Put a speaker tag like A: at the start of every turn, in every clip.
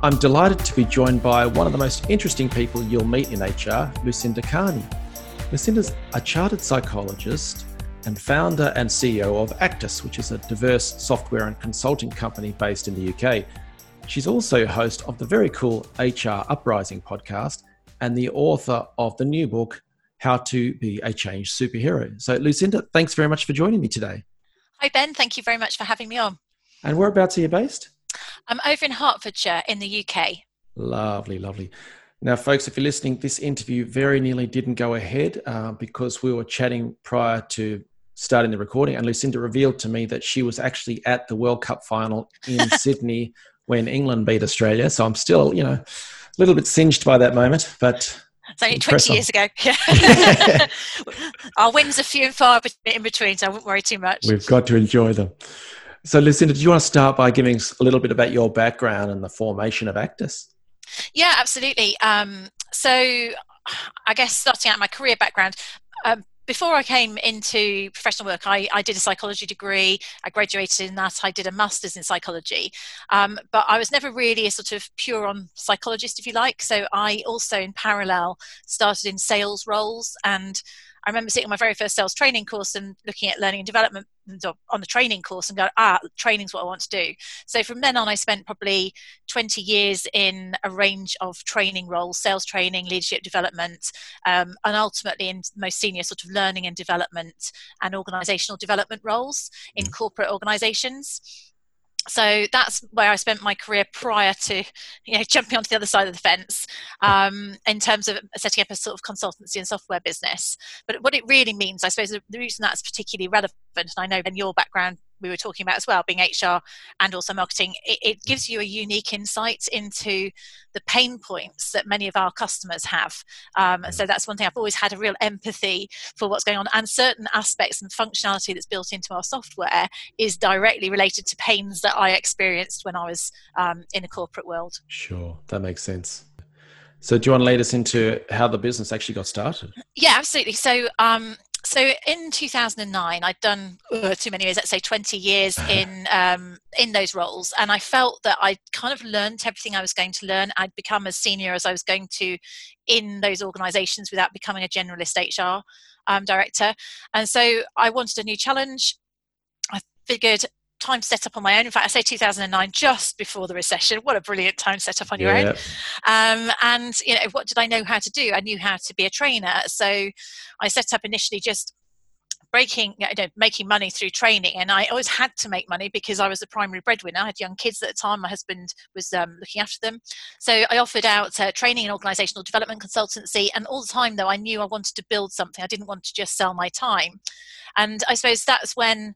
A: I'm delighted to be joined by one of the most interesting people you'll meet in HR, Lucinda Carney. Lucinda's a chartered psychologist and founder and CEO of Actus, which is a diverse software and consulting company based in the UK. She's also host of the very cool HR Uprising podcast and the author of the new book, How to Be a Change Superhero. So, Lucinda, thanks very much for joining me today.
B: Hi, Ben. Thank you very much for having me on.
A: And whereabouts are you based?
B: I'm over in Hertfordshire in the UK.
A: Lovely, lovely. Now, folks, if you're listening, this interview very nearly didn't go ahead uh, because we were chatting prior to starting the recording, and Lucinda revealed to me that she was actually at the World Cup final in Sydney when England beat Australia. So I'm still, you know, a little bit singed by that moment, but.
B: It's only 20 years ago. Our wins are few and far in between, so I won't worry too much.
A: We've got to enjoy them. So, Lucinda, do you want to start by giving us a little bit about your background and the formation of Actus?
B: Yeah, absolutely. Um, so, I guess starting out my career background, um, before I came into professional work, I, I, did a psychology degree. I graduated in that. I did a master's in psychology. Um, but I was never really a sort of pure on psychologist, if you like. So I also, in parallel, started in sales roles and I remember sitting on my very first sales training course and looking at learning and development on the training course and go, ah, training's what I want to do. So from then on, I spent probably 20 years in a range of training roles, sales training, leadership development, um, and ultimately in most senior sort of learning and development and organizational development roles in mm. corporate organizations so that's where I spent my career prior to you know jumping onto the other side of the fence um, in terms of setting up a sort of consultancy and software business. But what it really means, I suppose, the reason that's particularly relevant, and I know in your background we were talking about as well, being HR and also marketing, it, it, gives you a unique insight into the pain points that many of our customers have. Um, and so that's one thing I've always had a real empathy for what's going on, and certain aspects and functionality that's built into our software is directly related to pains that I experienced when I was um, in the corporate world.
A: Sure, that makes sense. So, do you want to lead us into how the business actually got started?
B: Yeah, absolutely. So, um, so in 2009 i'd done uh, too many years let's say 20 years in um, in those roles. And i felt that i'd kind of learned everything i was going to learn. I'd become as senior as i was going to in those organizations without becoming a generalist hr um, director. And so i wanted a new challenge. I figured time set up on my own. In fact, I say 2009, just before the recession. What a brilliant time set up on your yeah. own. Um, and you know, what did I know how to do? I knew how to be a trainer. So I set up initially just breaking you know, making money through training and i always had to make money because i was the primary breadwinner i had young kids at the time my husband was um, looking after them so i offered out uh, training and organizational development consultancy and all the time though i knew i wanted to build something i didn't want to just sell my time and i suppose that's when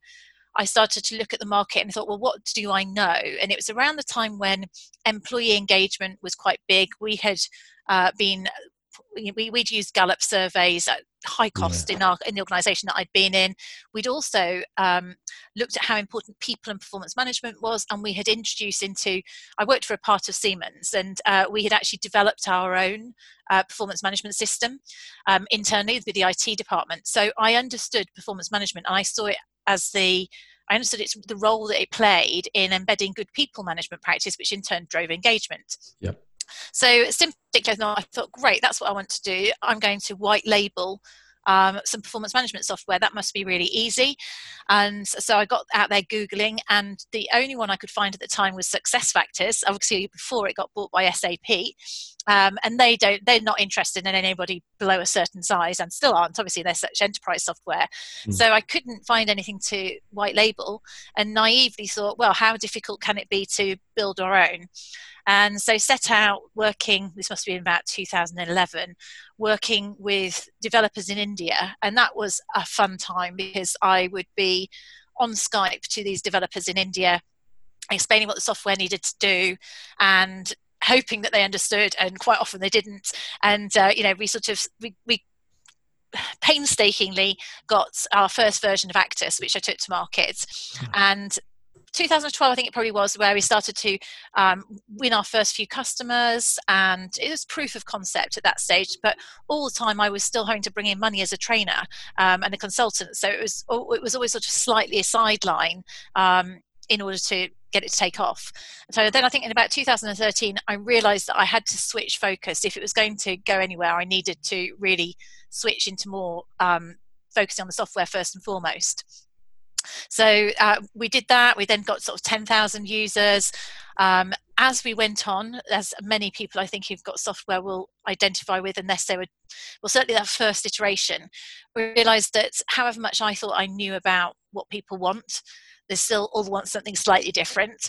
B: I started to look at the market and thought, well, what do I know? And it was around the time when employee engagement was quite big. We had uh, been we, would used Gallup surveys at high cost yeah. in our in the organisation that I'd been in. We'd also um, looked at how important people and performance management was, and we had introduced into. I worked for a part of Siemens, and uh, we had actually developed our own uh, performance management system um, internally with the IT department. So I understood performance management, and I saw it as the I understood it's the role that it played in embedding good people management practice, which in turn drove engagement.
A: Yep.
B: So simply, I thought, great, that's what I want to do. I'm going to white label um, some performance management software. That must be really easy. And so I got out there Googling, and the only one I could find at the time was SuccessFactors, obviously before it got bought by SAP. Um, and they don't, they're not interested in anybody below a certain size and still aren't. Obviously, they're such enterprise software. Mm. So I couldn't find anything to white label and naively thought, well, how difficult can it be to build our own? And so set out working, this must be in about 2011, working with developers in India. And that was a fun time because I would be on Skype to these developers in India, explaining what the software needed to do and hoping that they understood, and quite often they didn't. And uh, you know, we sort of we, we painstakingly got our first version of Actus, which I took to market, hmm. and 2012, I think it probably was, where we started to um, win our first few customers, and it was proof of concept at that stage. But all the time, I was still having to bring in money as a trainer um, and a consultant, so it was it was always sort of slightly a sideline um, in order to get it to take off. So then I think in about 2013, I realized that I had to switch focus. If it was going to go anywhere, I needed to really switch into more um, focusing on the software first and foremost. So uh, we did that. We then got sort of 10,000 users. Um, as we went on, as many people I think who've got software will identify with, unless they were, well, certainly that first iteration, we realized that however much I thought I knew about what people want, they still all want something slightly different.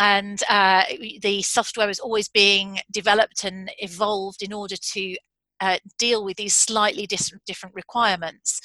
B: And uh, the software is always being developed and evolved in order to uh, deal with these slightly different requirements.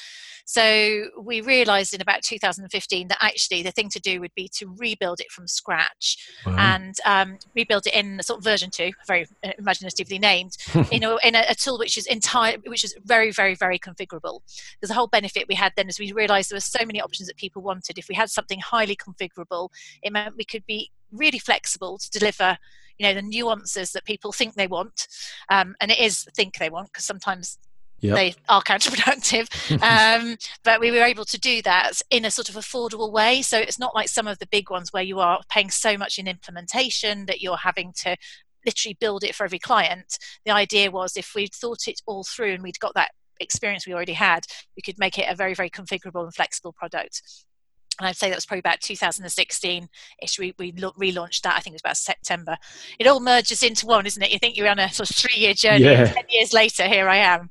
B: So we realised in about 2015 that actually the thing to do would be to rebuild it from scratch wow. and um, rebuild it in sort of version two, very uh, imaginatively named, in, a, in a, a, tool which is entire, which is very, very, very configurable. Because the whole benefit we had then is we realised there were so many options that people wanted. If we had something highly configurable, it meant we could be really flexible to deliver you know the nuances that people think they want um, and it is think they want because sometimes Yep. they are counterproductive. um, but we were able to do that in a sort of affordable way. So it's not like some of the big ones where you are paying so much in implementation that you're having to literally build it for every client. The idea was if we'd thought it all through and we'd got that experience we already had, we could make it a very, very configurable and flexible product and I'd say that was probably about 2016 ish. We, we relaunched that. I think it was about September. It all merges into one, isn't it? You think you're on a sort of three year journey. Yeah. Ten years later, here I am.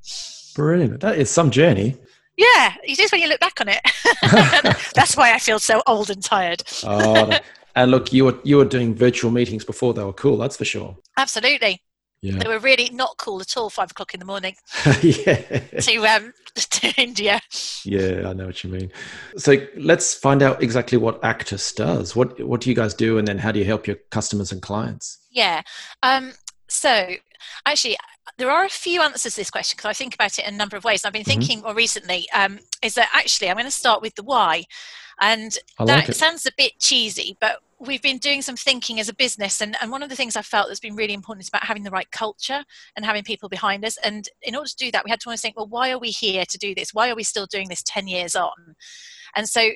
A: Brilliant. That is some journey.
B: Yeah, it is when you look back on it. That's why I feel so old and tired.
A: oh, and look, you were you were doing virtual meetings before they were cool. That's for sure.
B: Absolutely. Yeah. They were really not cool at all. Five o'clock in the morning. yeah. To um to India.
A: Yeah, I know what you mean. So let's find out exactly what Actus does. What what do you guys do, and then how do you help your customers and clients?
B: Yeah. Um. So actually, there are a few answers to this question because I think about it in a number of ways. I've been mm-hmm. thinking more recently um, is that actually I'm going to start with the why. And like that it. sounds a bit cheesy, but we've been doing some thinking as a business and, and one of the things i felt that's been really important is about having the right culture and having people behind us and in order to do that we had to always think well why are we here to do this why are we still doing this 10 years on and so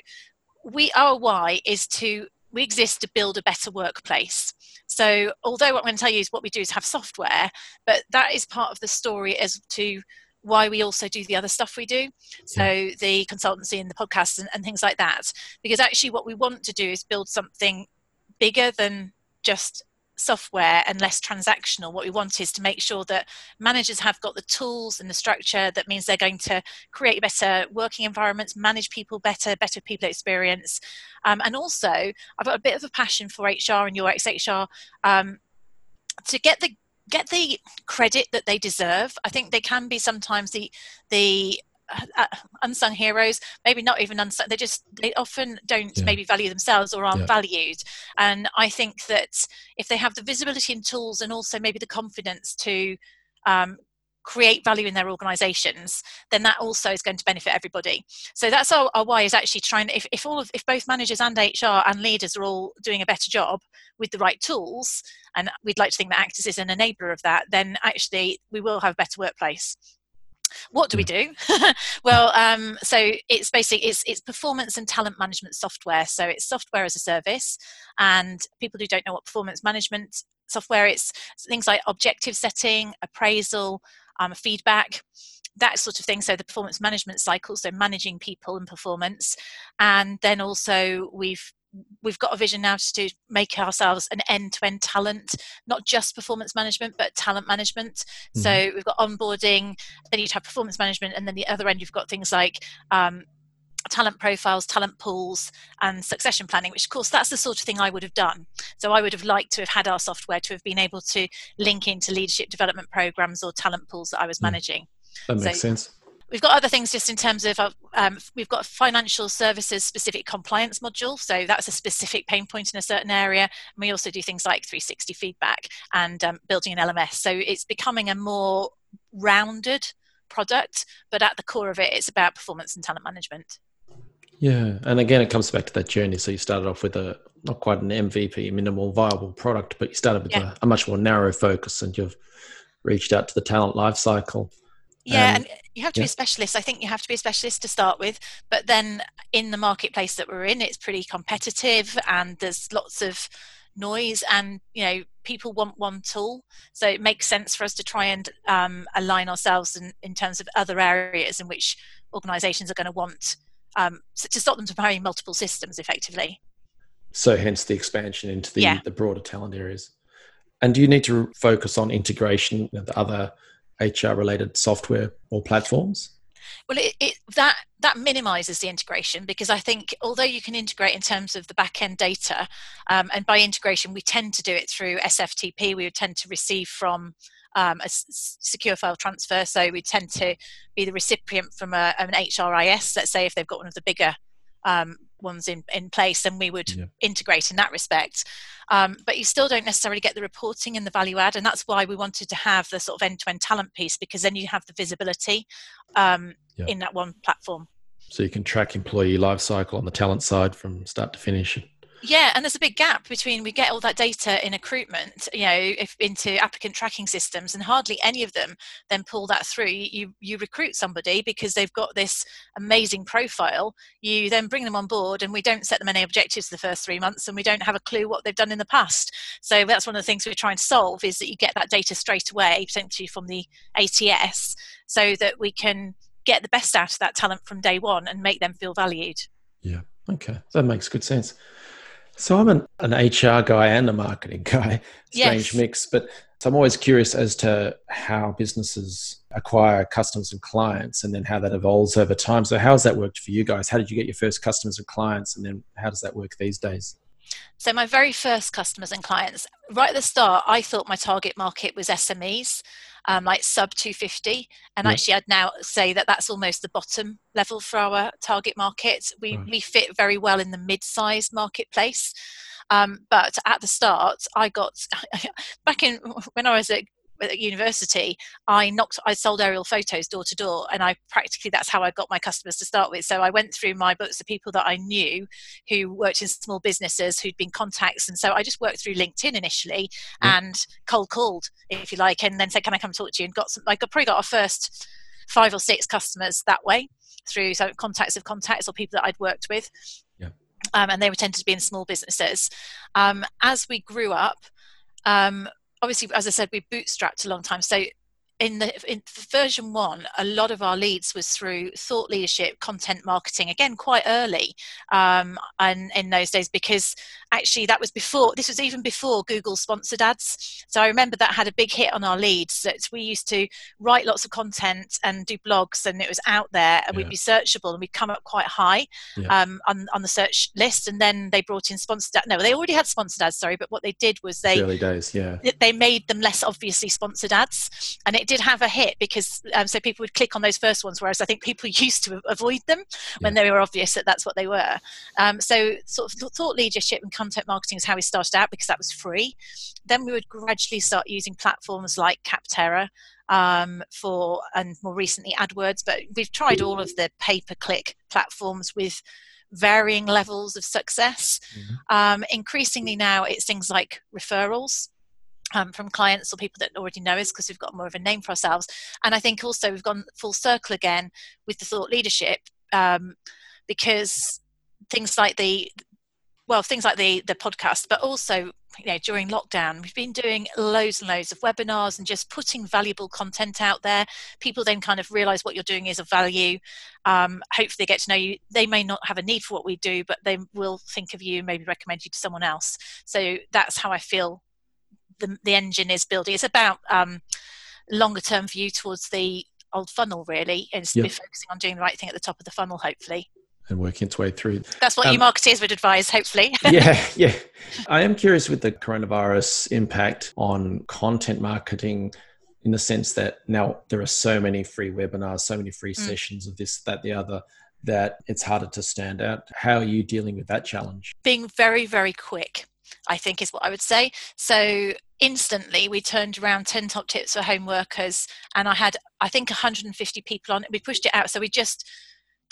B: we our why is to we exist to build a better workplace so although what i'm going to tell you is what we do is have software but that is part of the story as to why we also do the other stuff we do. So the consultancy and the podcasts and, and, things like that. Because actually what we want to do is build something bigger than just software and less transactional what we want is to make sure that managers have got the tools and the structure that means they're going to create better working environments manage people better better people experience um, and also i've got a bit of a passion for hr and ux hr um, to get the get the credit that they deserve. I think they can be sometimes the the uh, unsung heroes maybe not even unsung they just they often don't yeah. maybe value themselves or aren't yeah. valued and i think that if they have the visibility and tools and also maybe the confidence to um, create value in their organizations then that also is going to benefit everybody so that's our, our why is actually trying if, if all of if both managers and hr and leaders are all doing a better job with the right tools and we'd like to think that Actus is an enabler of that then actually we will have a better workplace what do we do? Well um, so it's basically it's, it's performance and talent management software. So it's software as a service and people who don't know what performance management software it's things like objective setting appraisal um, feedback, that sort of thing. So the performance management cycle, so managing people and performance, and then also we've we've got a vision now to make ourselves an end-to-end talent not just performance management but talent management mm-hmm. so we've got onboarding then you'd have performance management and then the other end you've got things like um, talent profiles, talent pools, and succession planning, which of course that's the sort of thing I would have done. So I would have liked to have had our software to have been able to link into leadership development programs or talent pools that I was hmm. managing.
A: That makes so, sense.
B: We've got other things just in terms of um, we've got a financial services specific compliance module, so that's a specific pain point in a certain area. And we also do things like 360 feedback and um, building an LMS. So it's becoming a more rounded product, but at the core of it, it's about performance and talent management.
A: Yeah, and again, it comes back to that journey. So you started off with a not quite an MVP, minimal viable product, but you started with yeah. a, a, much more narrow focus, and you've reached out to the talent lifecycle
B: yeah, um, and you have to yeah. be a specialist. I think you have to be a specialist to start with, but then in the marketplace that we're in, it's pretty competitive, and there's lots of noise, and you know people want one tool, so it makes sense for us to try and um, align ourselves in, in terms of other areas in which organisations are going to want um, to stop them from having multiple systems effectively.
A: So, hence the expansion into the, yeah. the broader talent areas. And do you need to focus on integration with other HR related software or platforms?
B: Well, it, it, that that minimises the integration because I think although you can integrate in terms of the back end data, um, and by integration we tend to do it through SFTP. We would tend to receive from um, a s- secure file transfer, so we tend to be the recipient from a, an HRIS. Let's say if they've got one of the bigger um, ones in, in place, and we would yeah. integrate in that respect. Um, but you still don't necessarily get the reporting and the value add, and that's why we wanted to have the sort of end to end talent piece because then you have the visibility um, yeah. in that one platform.
A: So you can track employee life cycle on the talent side from start to finish
B: yeah, and there's a big gap between we get all that data in recruitment, you know, if into applicant tracking systems, and hardly any of them then pull that through. You you recruit somebody because they've got this amazing profile. You then bring them on board, and we don't set them any objectives the first three months, and we don't have a clue what they've done in the past. So that's one of the things we're trying to solve is that you get that data straight away, potentially from the ATS, so that we can get the best out of that talent from day one and make them feel valued.
A: Yeah. Okay, that makes good sense. So I'm an, an HR guy and a marketing guy. Strange yes. mix, but so I'm always curious as to how businesses acquire customers and clients and then how that evolves over time. So how has that worked for you guys? How did you get your first customers and clients and then how does that work these days?
B: So my very first customers and clients, right at the start, I thought my target market was SMEs um, like sub 250 and actually i'd now say that that's almost the bottom level for our target market. We, right. we fit very well in the mid-sized marketplace. Um, but at the start i got back in when i was at at university, I knocked, I sold aerial photos door to door, and I practically that's how I got my customers to start with. So I went through my books of people that I knew who worked in small businesses who'd been contacts, and so I just worked through LinkedIn initially mm. and cold called, if you like, and then said, "Can I come talk to you?" And got some, like I probably got our first five or six customers that way through so contacts of contacts or people that I'd worked with. Yeah. Um, and they were tended to be in small businesses. Um, as we grew up, um, obviously, as I said, we bootstrapped a long time. So in the in version one, a lot of our leads was through thought leadership, content marketing. Again, quite early, um, and in those days because actually that was before. This was even before Google sponsored ads. So I remember that had a big hit on our leads. That we used to write lots of content and do blogs, and it was out there, and yeah. we'd be searchable, and we'd come up quite high yeah. um, on on the search list. And then they brought in sponsored. ads. No, they already had sponsored ads. Sorry, but what they did was they
A: early days, yeah,
B: they made them less obviously sponsored ads, and it did have a hit because um, so people would click on those first ones, whereas I think people used to avoid them when yeah. they were obvious that that's what they were. Um, so sort of thought leadership and content marketing is how we started out because that was free. Then we would gradually start using platforms like Capterra um, for and more recently AdWords, but we've tried all of the pay per click platforms with varying levels of success. Mm-hmm. Um, increasingly now, it's things like referrals um, from clients or people that already know us because we've got more of a name for ourselves. And I think also we've gone full circle again with the thought leadership um, because things like the well things like the the podcast but also you know during lockdown we've been doing loads and loads of webinars and just putting valuable content out there. People then kind of realize what you're doing is of value. Um, hopefully they get to know you. They may not have a need for what we do but they will think of you maybe recommend you to someone else. So that's how i feel the, the engine is building. It's about um, longer term view towards the old funnel, really, and yep. focusing on doing the right thing at the top of the funnel, hopefully.
A: And working its way through.
B: That's what um, you marketers would advise, hopefully.
A: yeah, yeah. I am curious with the coronavirus impact on content marketing in the sense that now there are so many free webinars, so many free mm. sessions of this, that, the other, that it's harder to stand out. How are you dealing with that challenge?
B: Being very, very quick. I think is what I would say. So instantly we turned around 10 top tips for home workers and I had I think 150 people on it. We pushed it out. So we just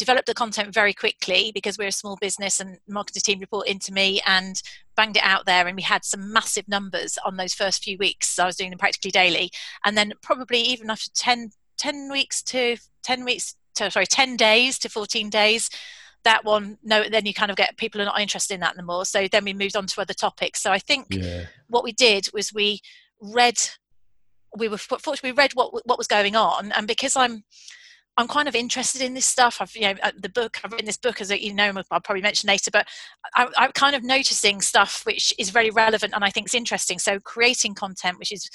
B: developed the content very quickly because we're a small business and marketing team report into me and banged it out there and we had some massive numbers on those first few weeks i was doing them practically daily and then probably even after 10, 10 weeks to 10 weeks to sorry 10 days to 14 days that one no then you kind of get people are not interested in that anymore so then we moved on to other topics so i think yeah. what we did was we read we were fortunately we read what what was going on and because i'm I'm kind of interested in this stuff. I've, you know, uh, the book, I've written this book as a, you know, I'll probably mention later, but I, I'm kind of noticing stuff which is very relevant and I think is interesting. So creating content, which is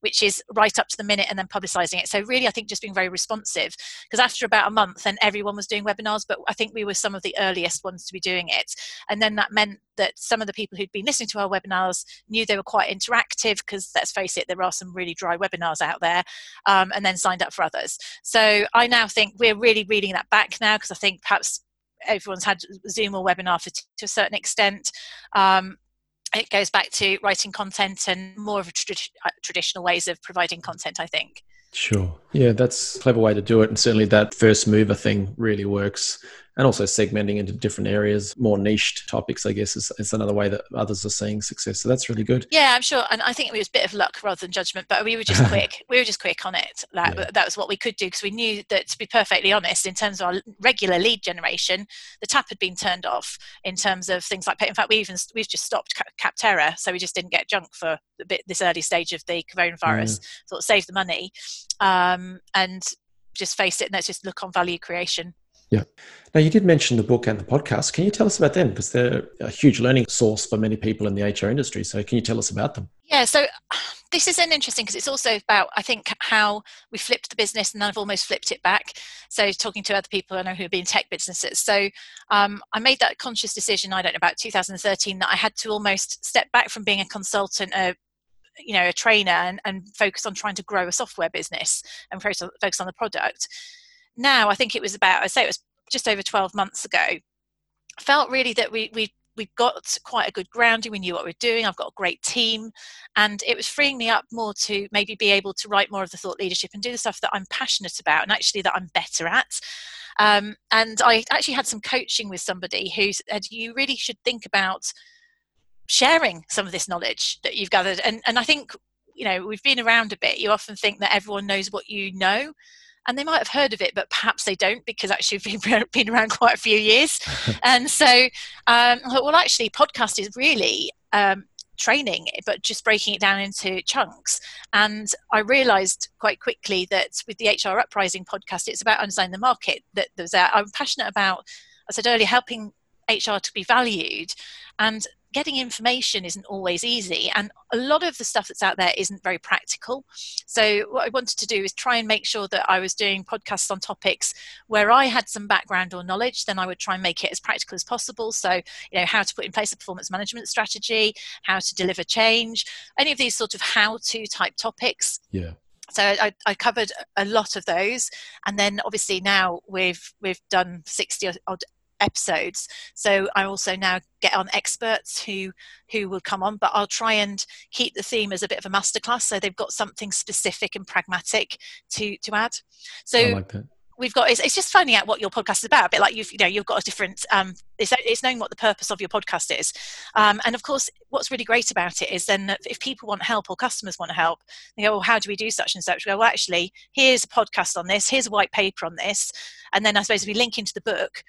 B: which is right up to the minute and then publicizing it. So really, I think just being very responsive because after about a month, then everyone was doing webinars, but I think we were some of the earliest ones to be doing it. And then that meant that some of the people who'd been listening to our webinars knew they were quite interactive because let's face it, there are some really dry webinars out there, um, and then signed up for others. So I now think we're really reading that back now because I think perhaps everyone's had Zoom or webinar for t- to a certain extent. Um, it goes back to writing content and more of a uh, traditional ways of providing content i think.
A: Sure. Yeah that's a clever way to do it and certainly that first mover thing really works and also segmenting into different areas, more niched topics, I guess, is, is another way that others are seeing success. So that's really good.
B: Yeah, I'm sure. And I think it was a bit of luck rather than judgment, but we were just quick. we were just quick on it. That, yeah. that was what we could do because we knew that, to be perfectly honest, in terms of our regular lead generation, the tap had been turned off in terms of things like, in fact, we even, we've just stopped Capterra. So we just didn't get junk for a bit this early stage of the coronavirus. Mm. Sort of save the money. Um, and just face it and let's just look on value creation
A: yeah. Now, you did mention the book and the podcast. Can you tell us about them? Because they're a huge learning source for many people in the HR industry. So, can you tell us about them?
B: Yeah. So, this is an interesting because it's also about, I think, how we flipped the business and then I've almost flipped it back. So, talking to other people I know who have been tech businesses. So, um, I made that conscious decision, I don't know, about 2013, that I had to almost step back from being a consultant, a you know a trainer and, and focus on trying to grow a software business and focus on the product now i think it was about i say it was just over 12 months ago felt really that we we we got quite a good grounding. We knew what we are doing. I've got a great team, and it was freeing me up more to maybe be able to write more of the thought leadership and do the stuff that I'm passionate about, and actually that I'm better at. Um, and I actually had some coaching with somebody who said you really should think about sharing some of this knowledge that you've gathered. And and I think you know we've been around a bit. You often think that everyone knows what you know, and they might have heard of it, but perhaps they don't because actually we've been around quite a few years. and so, um, well, actually, podcast is really um, training, but just breaking it down into chunks. And I realized quite quickly that with the HR Uprising podcast, it's about understanding the market that there's. I'm passionate about, I said earlier, helping HR to be valued. And getting information isn't always easy and a lot of the stuff that's out there isn't very practical. So what i wanted to do is try and make sure that i was doing podcasts on topics where i had some background or knowledge then i would try and make it as practical as possible. So you know how to put in place a performance management strategy how to deliver change any of these sort of how to type topics.
A: Yeah.
B: So I, I, covered a lot of those and then obviously now we've we've done 60 odd episodes. So I also now get on experts who who will come on, but I'll try and keep the theme as a bit of a masterclass, so they've got something specific and pragmatic to to add. So. We've got it's, it's, just finding out what your podcast is about a bit like you've you know you've got a different um it's, it's knowing what the purpose of your podcast is um, and of course what's really great about it is then if people want help or customers want help they go well how do we do such and such we go well actually here's a podcast on this here's a white paper on this and then i suppose we link into the book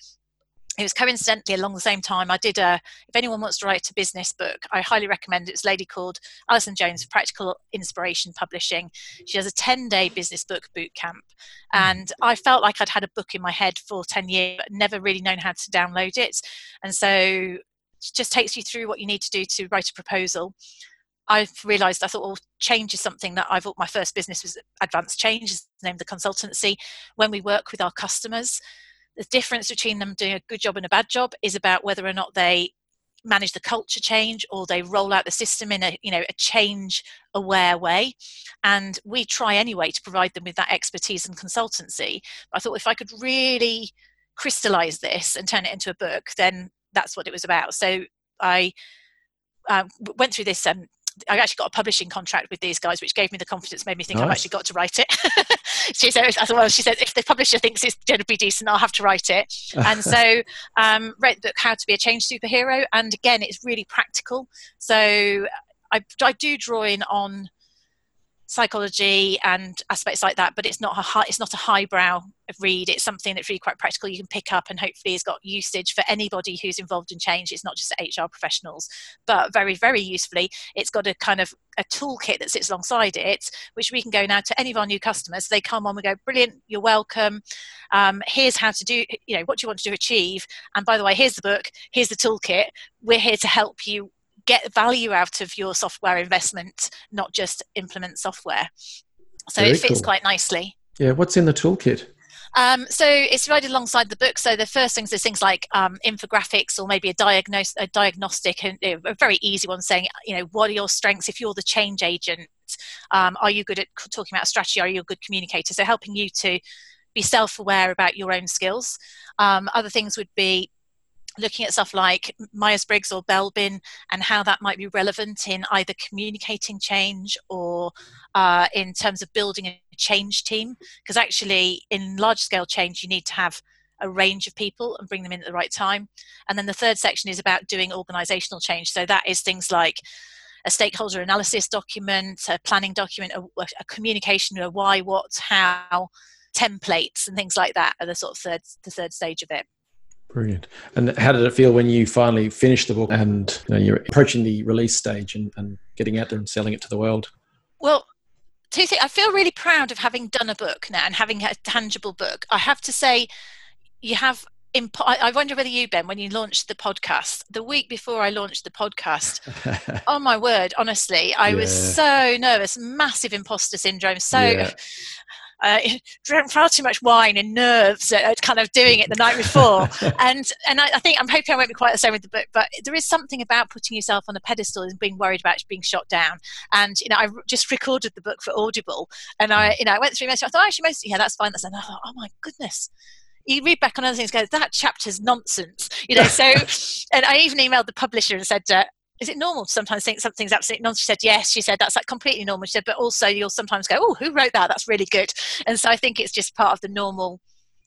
B: it was coincidentally along the same time I did a. If anyone wants to write a business book, I highly recommend it. It's a lady called Alison Jones, Practical Inspiration Publishing. She has a ten-day business book boot camp, hmm. and I felt like I'd had a book in my head for ten years, but never really known how to download it. And so, it just takes you through what you need to do to write a proposal. I've realised I thought, well, change is something that I've. My first business was Advanced Change, is named the consultancy. When we work with our customers the difference between them doing a good job and a bad job is about whether or not they manage the culture change or they roll out the system in a you know a change aware way. And we try anyway to provide them with that expertise and consultancy. I thought if i could really crystallize this and turn it into a book then that's what it was about. So i uh, went through this um, I actually got a publishing contract with these guys, which gave me the confidence, made me think nice. I've actually got to write it. she said, I thought, well, she said, if the publisher thinks it's going to be decent, I'll have to write it. and so, um, wrote the book, How to Be a Change Superhero. And again, it's really practical. So I, I do draw in on psychology and aspects like that but it's not a high, it's not a highbrow read. It's something that's really quite practical. You can pick up and hopefully has got usage for anybody who's involved in change. It's not just hr professionals but very very usefully. It's got a kind of a toolkit that sits alongside it which we can go now to any of our new customers. They come on we go brilliant you're welcome. Um, here's how to do you know what do you want to achieve? And by the way here's the book here's the toolkit. We're here to help you get value out of your software investment, not just implement software. So Very it fits cool. quite nicely.
A: Yeah, what's in the toolkit?
B: Um, so it's right alongside the book. So the first things is things like um, infographics or maybe a, diagnose, a diagnostic and a very easy one saying, you know, what are your strengths if you're the change agent? Um, are you good at talking about strategy? Are you a good communicator? So helping you to be self-aware about your own skills. Um, other things would be looking at stuff like Myers Briggs or Belbin and how that might be relevant in either communicating change or uh, in terms of building a change team. Because actually, in large scale change, you need to have a range of people and bring them in at the right time. And then the third section is about doing organizational change. So that is things like a stakeholder analysis document, a planning document, a, a communication, a why, what, how, templates, and things like that are the sort of third the third stage of it.
A: Brilliant. And how did it feel when you finally finished the book and you know, you're approaching the release stage and, and getting out there and selling it to the world?
B: Well, two things. I feel really proud of having done a book now and having a tangible book. I have to say, you have. Imp- I wonder whether you, Ben, when you launched the podcast, the week before I launched the podcast, oh my word, honestly, I yeah. was so nervous, massive imposter syndrome. So yeah uh, drank far too much wine and nerves at, kind of doing it the night before. and and I, I, think I'm hoping I won't be quite the same with the book, but there is something about putting yourself on a pedestal and being worried about being shot down. And you know, I just recorded the book for Audible, and I you know I went through most. I thought actually most yeah that's fine. That's and I thought oh my goodness you read back on other things, go, that chapter's nonsense, you know. So, and I even emailed the publisher and said, uh, is it normal to sometimes think something's absolutely nonsense? She said, yes. She said, that's like completely normal. She said, but also you'll sometimes go, oh, who wrote that? That's really good. And so I think it's just part of the normal,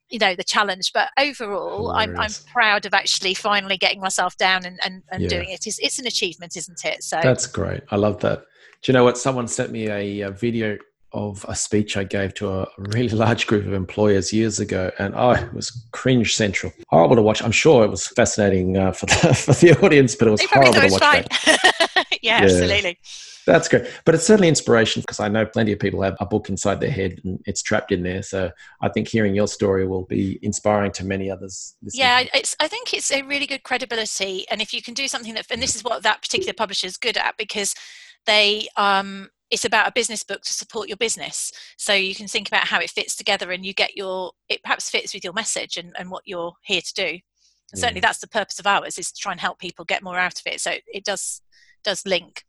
B: you know, the challenge. But overall, I'm, I'm proud of actually finally getting myself down and, and, and yeah. doing it. It's, it's an achievement, isn't it? So
A: that's great. I love that. Do you know what? Someone sent me a, a video of a speech I gave to a really large group of employers years ago, and oh, it was cringe central. Horrible to watch. I'm sure it was fascinating uh, for the for the audience, but it was horrible to watch.
B: yeah, yeah, absolutely.
A: That's great, but it's certainly inspiration because I know plenty of people have a book inside their head and it's trapped in there. So I think hearing your story will be inspiring to many others.
B: Yeah, it's. I think it's a really good credibility, and if you can do something that, and this is what that particular publisher is good at because they um, it's about a business book to support your business so you can think about how it fits together and you get your it perhaps fits with your message and, and what you're here to do and yeah. certainly that's the purpose of ours is to try and help people get more out of it so it does does link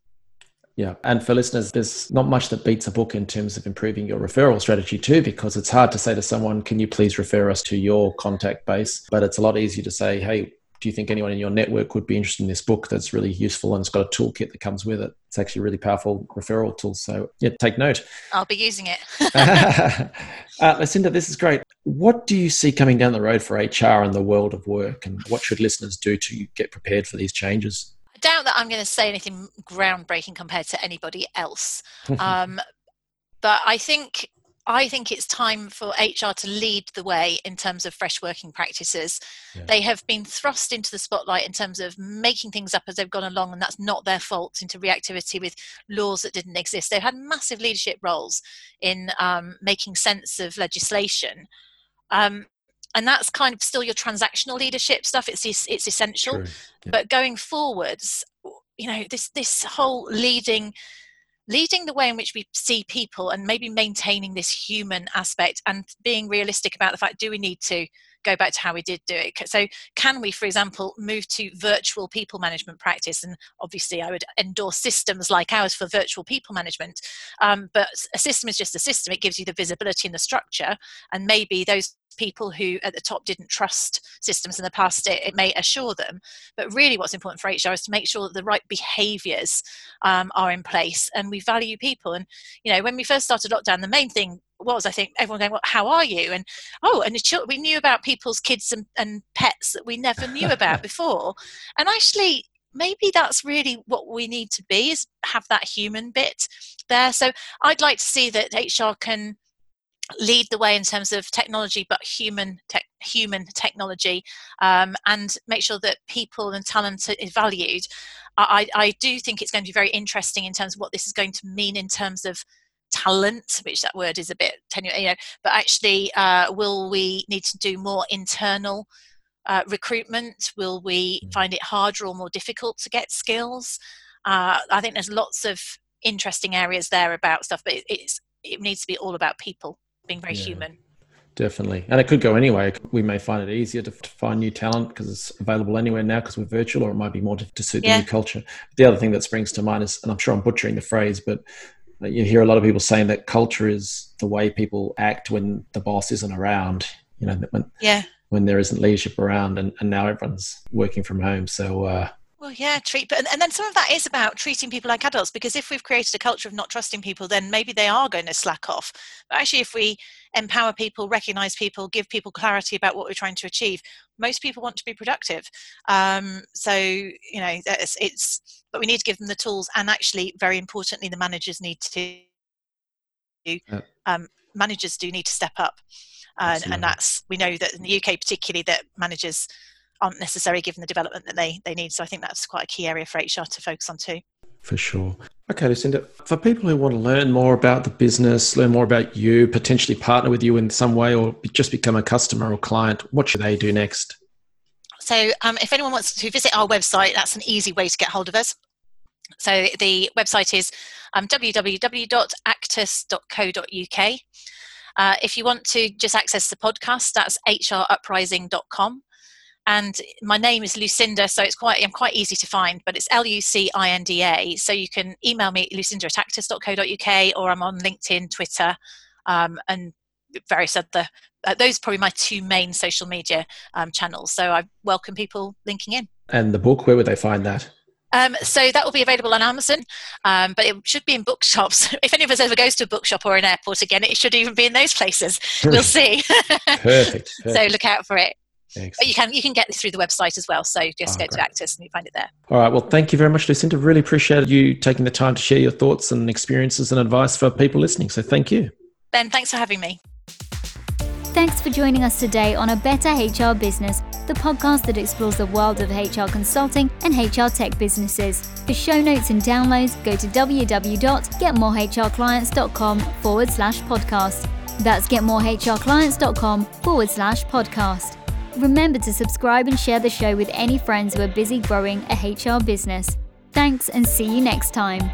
A: yeah. And for listeners, there's not much that beats a book in terms of improving your referral strategy too, because it's hard to say to someone, can you please refer us to your contact base? But it's a lot easier to say, hey, do you think anyone in your network would be interested in this book that's really useful and it's got a toolkit that comes with it? It's actually a really powerful referral tool so yeah take note.
B: I'll be using it.
A: Uh, lucinda this is great. What do you see coming down the road for hr in the world of work and what should listeners do to get prepared for these changes?
B: I doubt that I'm going to say anything groundbreaking compared to anybody else. Um, but I think I think it's time for HR to lead the way in terms of fresh working practices. Yeah. They have been thrust into the spotlight in terms of making things up as they've gone along, and that's not their fault, into reactivity with laws that didn't exist. They've had massive leadership roles in um, making sense of legislation. Um, and that's kind of still your transactional leadership stuff. It's it's essential, yeah. but going forwards, you know, this this whole leading leading the way in which we see people and maybe maintaining this human aspect and being realistic about the fact do we need to go back to how we did do it. So, can we, for example, move to virtual people management practice? And obviously, I would endorse systems like ours for virtual people management. Um, but a system is just a system, it gives you the visibility and the structure. And maybe those people who at the top didn't trust systems in the past, it, it may assure them. But really, what's important for HR is to make sure that the right behaviours um, are in place and we value people. And, you know, when we first started lockdown, the main thing was I think everyone going, well, how are you? And oh, and the we knew about people's kids and, and pets that we never knew about before. And actually, maybe that's really what we need to be is have that human bit there. So I'd like to see that HR can lead the way in terms of technology, but human human technology, um, and make sure that people and talent is valued. I, I do think it's going to be very interesting in terms of what this is going to mean in terms of talent, which that word is a bit tenuous, you know, but actually, uh, will we need to do more internal uh, recruitment? Will we mm. find it harder or more difficult to get skills? Uh, I think there's lots of interesting areas there about stuff, but it, it's it needs to be all about people being very yeah, human.
A: Definitely, and it could go anyway. We may find it easier to, to find new talent because it's available anywhere now because we're virtual, or it might be more to, to suit yeah. the new culture. The other thing that springs to mind is, and I'm sure I'm butchering the phrase, but you hear a lot of people saying that culture is the way people act when the boss isn't around. You know, when
B: yeah,
A: when there isn't leadership around, and, and now everyone's working from home. So uh,
B: well, yeah, treat, but and then some of that is about treating people like adults because if we've created a culture of not trusting people, then maybe they are going to slack off. But actually, if we empower people, recognize people, give people clarity about what we're trying to achieve, most people want to be productive. Um, so you know, it's, it's but we need to give them the tools, and actually, very importantly, the managers need to. Um, managers do need to step up, uh, and that's we know that in the UK, particularly, that managers aren't necessary given the development that they, they need. So I think that's quite a key area for HR to focus on too.
A: For sure. Okay, Lucinda, for people who want to learn more about the business, learn more about you, potentially partner with you in some way, or just become a customer or client, what should they do next?
B: So, um, if anyone wants to visit our website, that's an easy way to get hold of us. So, the website is um, www.actus.co.uk. Uh, if you want to just access the podcast, that's hruprising.com and my name is Lucinda, so it's quite I'm quite easy to find, but it's L U C I N D A. So you can email me lucinda at actus.co.uk or I'm on LinkedIn, Twitter, um, and various other. Uh, those are probably my two main social media um, channels. So I welcome people linking in.
A: And the book, where would they find that?
B: Um, so that will be available on Amazon, um, but it should be in bookshops. if any of us ever goes to a bookshop or an airport again, it should even be in those places. we'll see.
A: perfect, perfect.
B: So look out for it. Excellent. But you can you can get this through the website as well. So just oh, go great. to Actus and you find it there.
A: All right. Well, thank you very much, Lucinda. Really appreciate you taking the time to share your thoughts and experiences and advice for people listening. So thank you.
B: Ben, thanks for having me.
C: Thanks for joining us today on A Better HR Business, the podcast that explores the world of HR consulting and HR tech businesses. For show notes and downloads, go to www.getmorehrclients.com forward slash podcast. That's getmorehrclients.com forward slash podcast. Remember to subscribe and share the show with any friends who are busy growing a HR business. Thanks and see you next time.